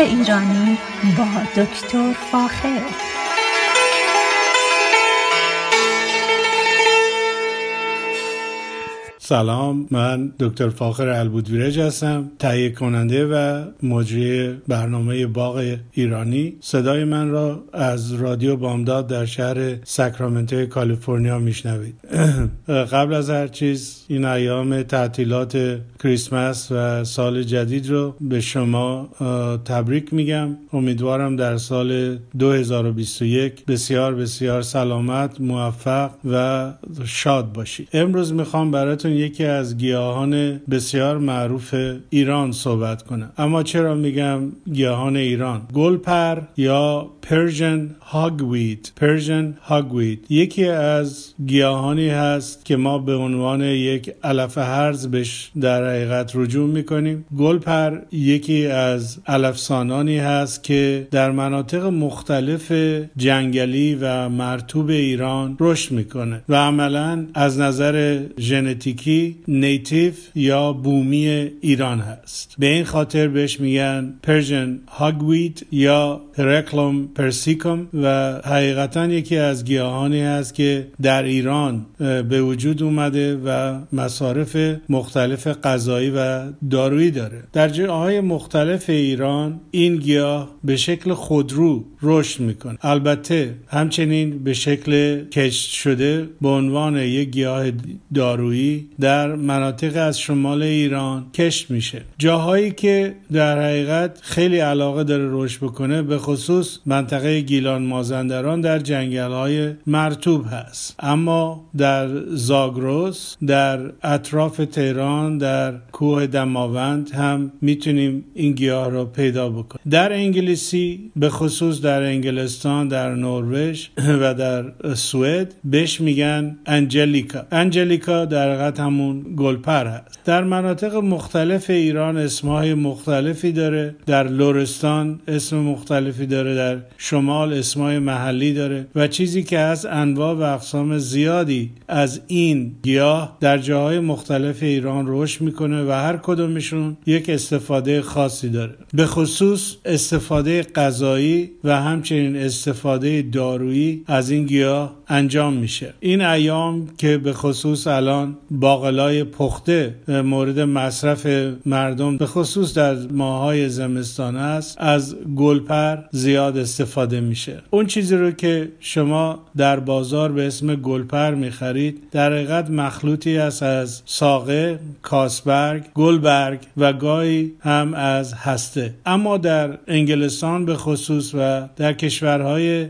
ایرانی با دکتر فاخر. سلام من دکتر فاخر البودویرج هستم تهیه کننده و مجری برنامه باغ ایرانی. صدای من را از رادیو بامداد در شهر ساکرامنتو کالیفرنیا میشنوید. قبل از هر چیز این ایام تعطیلات کریسمس و سال جدید رو به شما تبریک میگم. امیدوارم در سال 2021 بسیار بسیار سلامت موفق و شاد باشید. امروز می‌خوام براتون یکی از گیاهان بسیار معروف ایران صحبت کنم اما چرا میگم گیاهان ایران؟ گلپر یا Persian hogweed Persian hogweed یکی از گیاهانی هست که ما به عنوان یک علف هرز بهش در حقیقت رجوع می‌کنیم. گلپر یکی از علفسانانی هست که در مناطق مختلف جنگلی و مرتوب ایران رشد می‌کنه و عملا از نظر ژنتیکی native یا بومی ایران هست. به این خاطر بهش میگن Persian hogweed یا Heracleum persicum و حقیقتا یکی از گیاهانی است که در ایران به وجود اومده و مصارف مختلف غذایی و دارویی داره. در جاهای مختلف ایران این گیاه به شکل خودرو رشد می‌کنه. البته همچنین به شکل کشت شده به عنوان یک گیاه دارویی در مناطق از شمال ایران کشت میشه. جاهایی که در حقیقت خیلی علاقه داره رشد بکنه به خصوص منطقه گیلان مازندران در جنگل های مرتوب هست. اما در زاگروس در اطراف تهران در کوه دماوند هم می‌تونیم این گیاه را پیدا بکنیم. در انگلیسی به خصوص در انگلستان در نروژ و در سوئد بهش میگن انجلیکا. انجلیکا در حقیقت همون گلپر هست. در مناطق مختلف ایران اسمهای مختلفی داره. در لورستان اسم مختلفی داره. در شمال اسمای محلی داره. و چیزی که از انواع و اقسام زیادی از این گیاه در جاهای مختلف ایران رشد می‌کنه و هر کدومشون یک استفاده خاصی داره. به خصوص استفاده غذایی و همچنین استفاده دارویی از این گیاه انجام میشه. این ایام که به خصوص الان باقلای پخته مورد مصرف مردم به خصوص در ماهای زمستان است از گلپر زیاد استفاده میشه. اون چیزی رو که شما در بازار به اسم گلپر می‌خرید در حقیقت مخلوطی است از ساقه کاسبرگ گلبرگ و گاهی هم از هسته. اما در انگلستان به خصوص و در کشورهای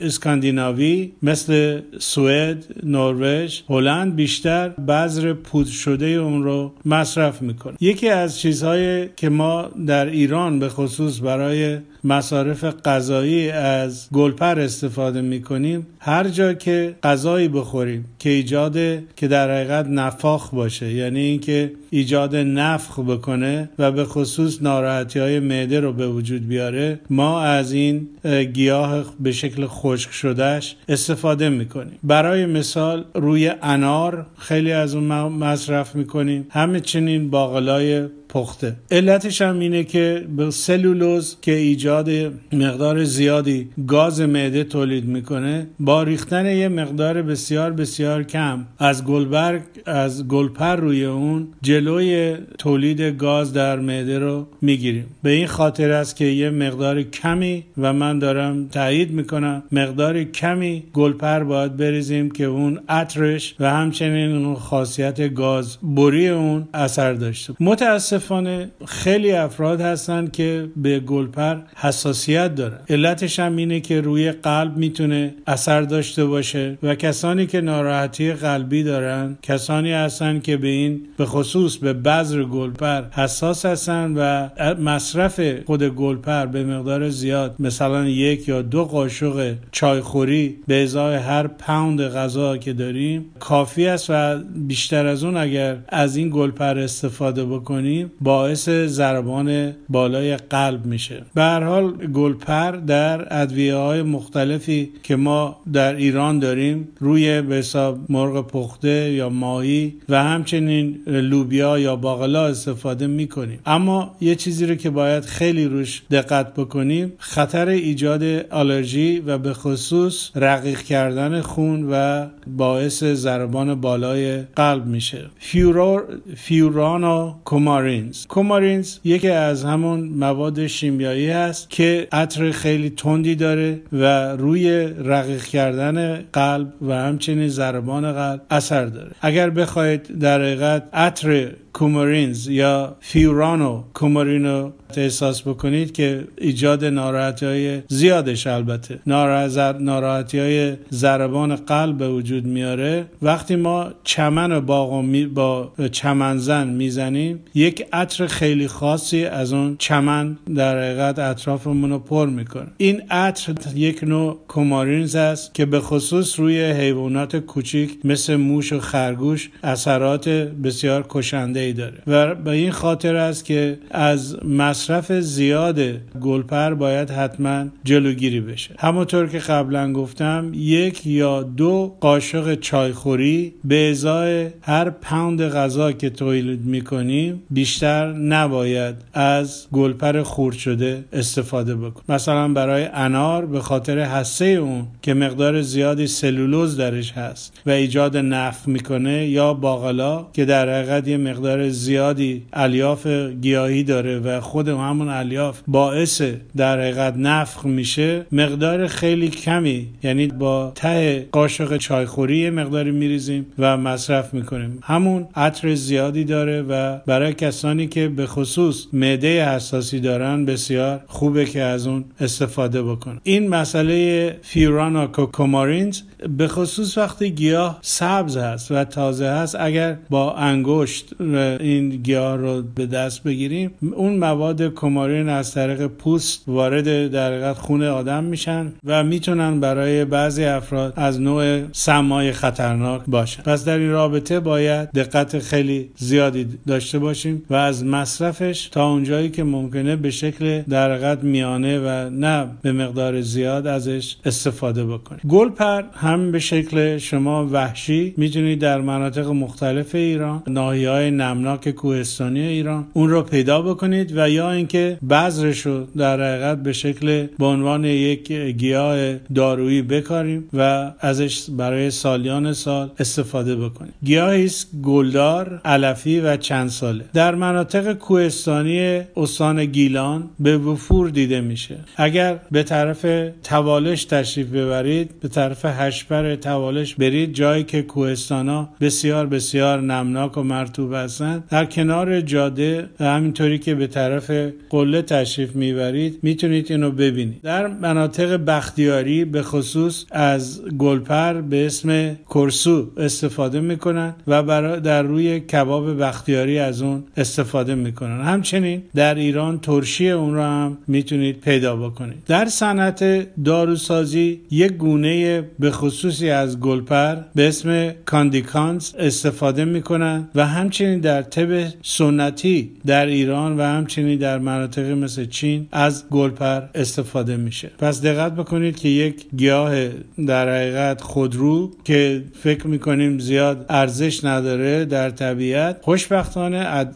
اسکاندیناوی مثل سوئد نروژ هلند بیشتر بذر پودر شده اون رو مصرف می‌کنه. یکی از چیزهایی که ما در ایران به خصوص برای مصارف غذایی از گلپر استفاده می‌کنیم هر جا که غذایی بخوریم که ایجاد که در حقیقت نفاخ باشه یعنی اینکه ایجاد نفخ بکنه و به خصوص ناراحتی های معده رو به وجود بیاره ما از این گیاه به شکل خشک شدهش استفاده می‌کنیم. برای مثال روی انار خیلی از اون مصرف می‌کنیم. همه چنین باقلای پخته. علتش هم اینه که به سلولوز که ایجاد مقدار زیادی گاز معده تولید می‌کنه با ریختن یه مقدار بسیار بسیار کم از گلبرگ از گلپر روی اون جلوی تولید گاز در معده رو می‌گیریم. به این خاطر است که یه مقدار کمی و من دارم تایید می‌کنم مقدار کمی گلپر باید بریزیم که اون عطرش و همچنین اون خاصیت گاز بری اون اثر داشته متاسف متاسفانه خیلی افراد هستن که به گلپر حساسیت دارن. علتش هم اینه که روی قلب می‌تونه اثر داشته باشه و کسانی که ناراحتی قلبی دارن کسانی هستن که به این به خصوص به بذر گلپر حساس هستن و مصرف خود گلپر به مقدار زیاد مثلا یک یا دو قاشق چایخوری به ازای هر پوند غذا که داریم کافی است و بیشتر از اون اگر از این گلپر استفاده بکنیم باعث ضربان بالای قلب میشه. به هر حال گلپر در ادویه های مختلفی که ما در ایران داریم روی به حساب مرغ پخته یا ماهی و همچنین لوبیا یا باقلا استفاده می‌کنیم. اما یه چیزی رو که باید خیلی روش دقت بکنیم خطر ایجاد آلرژی و به خصوص رقیق کردن خون و باعث ضربان بالای قلب میشه. فیورور فیوران و کومارینز کومارینز یکی از همون مواد شیمیایی هست که عطر خیلی تندی داره و روی رقیق کردن قلب و همچنین ضربان قلب اثر داره. اگر بخواید در حقیقت عطر کومارینز یا فیورانو کومارینو احساس بکنید که ایجاد ناراحتی های زیادش البته. ناراحتی های ضربان قلب به وجود میاره. وقتی ما چمن و باغ می با چمنزن می‌زنیم یک عطر خیلی خاصی از اون چمن در حقیقت اطرافمون رو پر می‌کنه. این عطر یک نوع کومارینز است که به خصوص روی حیوانات کوچیک مثل موش و خرگوش اثرات بسیار کشنده ای داره. و به این خاطر است که از مصرف زیاد گلپر باید حتما جلوگیری بشه. همونطور که قبلا گفتم یک یا دو قاشق چایخوری به ازای هر پوند غذا که تولید می‌کنیم بیشتر نباید از گلپر خورد شده استفاده بکن مثلا برای انار به خاطر حسه اون که مقدار زیادی سلولوز درش هست و ایجاد نفخ می‌کنه یا باقلا که در حقیقت یه مقدار زیادی الیاف گیاهی داره و خود همون الیاف باعث در حقیقت نفخ میشه مقدار خیلی کمی. یعنی با ته قاشق چایخوری مقداری میریزیم و مصرف می‌کنیم. همون عطر زیادی داره و برای کسانی که به خصوص معده حساسی دارن بسیار خوبه که از اون استفاده بکنن این مسئله فیورانا کوکومارینز به خصوص وقتی گیاه سبز هست و تازه هست اگر با انگشت این گیاه رو به دست بگیریم. اون مواد کومارین از طریق پوست وارد در خون آدم میشن و می‌تونن برای بعضی افراد از نوع سمای خطرناک باشن. پس در این رابطه باید دقت خیلی زیادی داشته باشیم و از مصرفش تا اونجایی که ممکنه به شکل در میانه و نه به مقدار زیاد ازش استفاده بکنیم. گلپر هم به شکل شما وحشی می‌تونید در مناطق مختلف ایران ناحی های نمناک کوهستانی ایران. اون رو پیدا بکنید و یا اینکه بذرش رو در حقیقت به شکل به عنوان یک گیاه دارویی بکاریم و ازش برای سالیان سال استفاده بکنیم. گیاهی است گلدار علفی و چند ساله. در مناطق کوهستانی استان گیلان به وفور دیده میشه. اگر به طرف توالش تشریف ببرید به طرف هشبر توالش برید جایی که کوهستانا بسیار بسیار نمناک و مرتوب هستند در کنار جاده همینطوری که به طرف قله تشریف می‌برید می‌تونید اینو ببینید. در مناطق بختیاری به خصوص از گلپر به اسم کرسو استفاده می‌کنن و برای در روی کباب بختیاری از اون استفاده می‌کنن همچنین در ایران ترشی اون رو هم می‌تونید پیدا بکنید. در صنعت داروسازی یک گونه به خصوصی از گلپر به اسم کاندیکانس استفاده می‌کنن و همچنین در طب سنتی در ایران و همچنین در مناطق مثل چین از گلپر استفاده میشه. پس دقت بکنید که یک گیاه در حقیقت خودرو که فکر می‌کنیم زیاد ارزش نداره در طبیعت خوشبختانه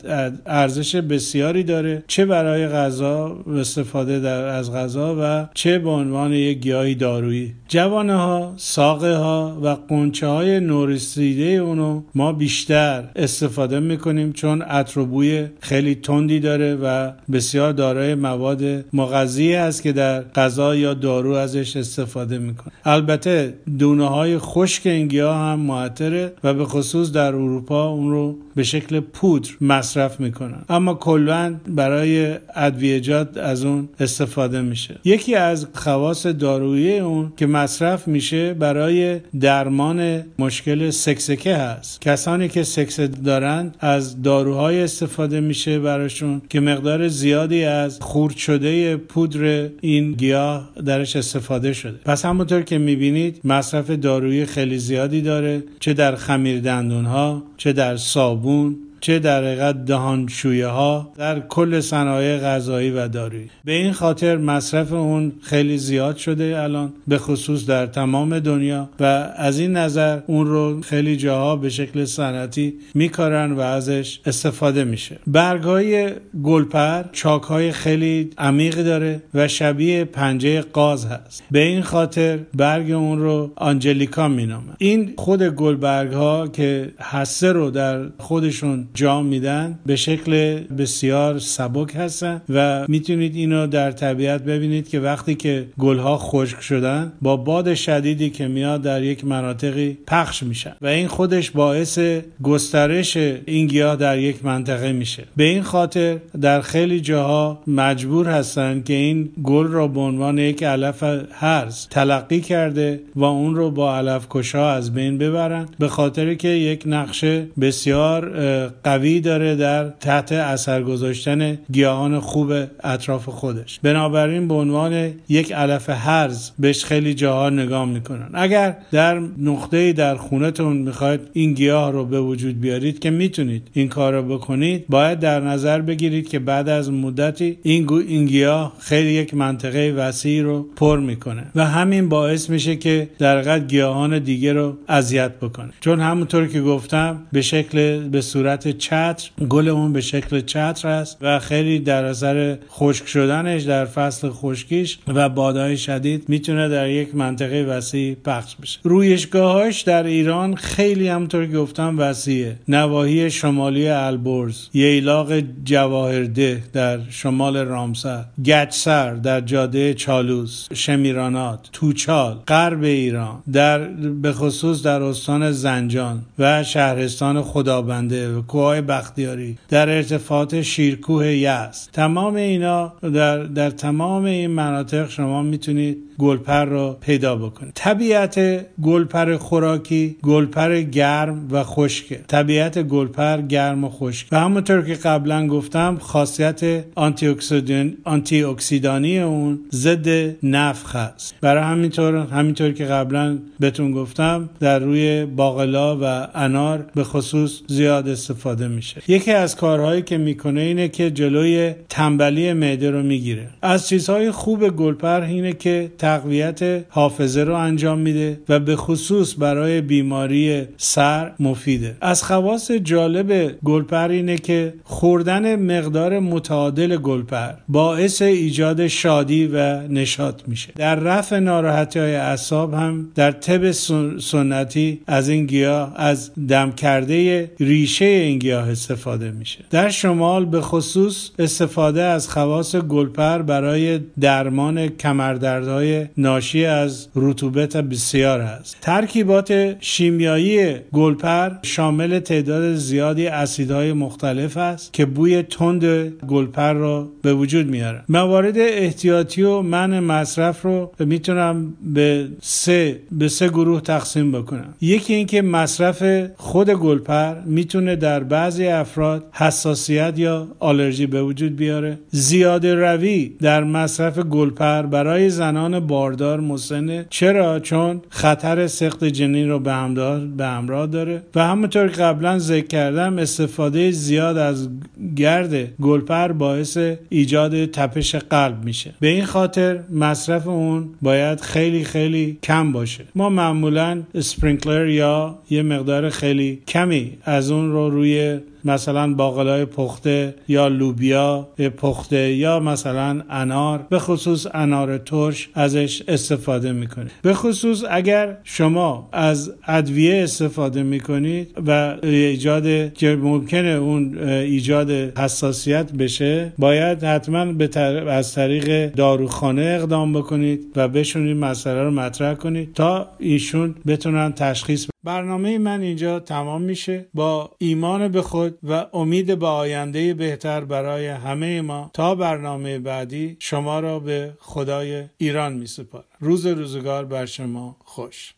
ارزش بسیاری داره. چه برای غذا استفاده در از غذا و چه به عنوان یک گیاهی دارویی. جوانه ها ساقه ها و قنچه های نورسیده اونو ما بیشتر استفاده می‌کنیم. چون عطر بوی خیلی تندی داره و بسیار دارای مواد مغذی است که در غذا یا دارو ازش استفاده می‌کنه. البته دونه های خشک این گیاه هم معطره و به خصوص در اروپا اون رو به شکل پودر مصرف می‌کنن. اما کلا برای ادویجات از اون استفاده میشه. یکی از خواص دارویی اون که مصرف میشه برای درمان مشکل سکسکه هست. کسانی که سکس دارند از داروهای استفاده میشه براشون که مقدار زیادی از خورد شده پودر این گیاه درش استفاده شده. پس همونطور که می‌بینید مصرف دارویی خیلی زیادی داره چه در خمیر دندون ها چه در صابون. صابون چه در حقیقت دهانشویه ها در کل صنایع غذایی و دارویی به این خاطر مصرف اون خیلی زیاد شده الان به خصوص در تمام دنیا و از این نظر اون رو خیلی جاها به شکل صنعتی میکارن و ازش استفاده میشه. برگ های گلپر چاک های خیلی عمیق داره و شبیه پنجه قاز هست. به این خاطر برگ اون رو آنجلیکا مینامن. این خود گلبرگ ها که حسه رو در خودشون جام میدن به شکل بسیار سبک هستن و می‌تونید اینو در طبیعت ببینید که وقتی که گلها خشک شدن با باد شدیدی که میاد در یک مناطقی پخش میشن و این خودش باعث گسترش این گیاه در یک منطقه میشه. به این خاطر در خیلی جاها مجبور هستن که این گل را به عنوان یک علف هرز تلقی کرده و اون رو با علف کشا از بین ببرن به خاطر که یک نقشه بسیار قوی داره در تحت اثر گذاشتن گیاهان خوب اطراف خودش. بنابراین به عنوان یک علف هرز بهش خیلی جاها نگاه می‌کنن. اگر در نقطه در خونتون می‌خواید این گیاه رو به وجود بیارید که می‌تونید این کار رو بکنید باید در نظر بگیرید که بعد از مدتی این, این گیاه خیلی یک منطقه وسیع رو پر می‌کنه و همین باعث میشه که در گیاهان دیگه رو اذیت بکنه. چون همونطور که گفتم به شکل به صورت چتر گل اون به شکل چتر است و خیلی در اثر خشک شدنش در فصل خشکیش و بادهای شدید می‌تونه در یک منطقه وسیع پخش بشه. رویشگاهاش در ایران خیلی همطور که گفتم وسیعه. نواحی شمالی البرز ییلاق جواهرده در شمال رامسر گچسر در جاده چالوس شمیرانات توچال غرب ایران در به خصوص در استان زنجان و شهرستان خدابنده و کوه بختیاری. در ارتفاعات شیرکوه یست تمام اینا در, در تمام این مناطق شما می‌تونید گلپر رو پیدا بکنید. طبیعت گلپر خوراکی گلپر گرم و خشکه. طبیعت گلپر گرم و خشک. و همونطور که قبلا گفتم خاصیت آنتی اکسیدانی اون ضد نفخ است برای همینطور همینطور که قبلا بهتون گفتم در روی باقلا و انار به خصوص زیاد استفاده میشه. یکی از کارهایی که می‌کنه اینه که جلوی تنبلی معده رو می‌گیره. از چیزهای خوب گلپر اینه که تقویت حافظه رو انجام میده و به خصوص برای بیماری سر مفیده. از خواص جالب گلپر اینه که خوردن مقدار متعادل گلپر باعث ایجاد شادی و نشاط میشه. در رفع ناراحتی های اعصاب هم در طب سنتی از این گیاه از دم کرده ریشه این گیاه استفاده میشه. در شمال به خصوص استفاده از خواص گلپر برای درمان کمردردهای ناشی از رطوبت بسیار است. ترکیبات شیمیایی گلپر شامل تعداد زیادی اسیدهای مختلف است که بوی تند گلپر را به وجود میاره موارد احتیاطی و من مصرف رو می‌تونم به سه به سه گروه تقسیم بکنم. یکی اینکه مصرف خود گلپر می‌تونه در بعضی افراد حساسیت یا آلرژی به وجود بیاره. زیاده روی در مصرف گلپر برای زنان باردار مسنه چرا؟ چون خطر سخت جنین رو به همراه داره. و همونطور که قبلا ذکر کردم استفاده زیاد از گرد گلپر باعث ایجاد تپش قلب میشه. به این خاطر مصرف اون باید خیلی خیلی کم باشه. ما معمولا سپرینکلر یا یه مقدار خیلی کمی از اون رو روی Yeah. مثلا باقلای پخته یا لوبیا پخته یا مثلا انار به خصوص انار ترش ازش استفاده می‌کنید. به خصوص اگر شما از ادویه استفاده می‌کنید و ایجاد که ممکنه اون ایجاد حساسیت بشه باید حتما به از طریق داروخانه اقدام بکنید و بهشون این مسئله رو مطرح کنید تا ایشون بتونن تشخیص برنامه من اینجا تمام میشه. با ایمان به خود و امید به آینده بهتر برای همه ما. تا برنامه بعدی شما را به خدای ایران می سپارم روز روزگار بر شما خوش.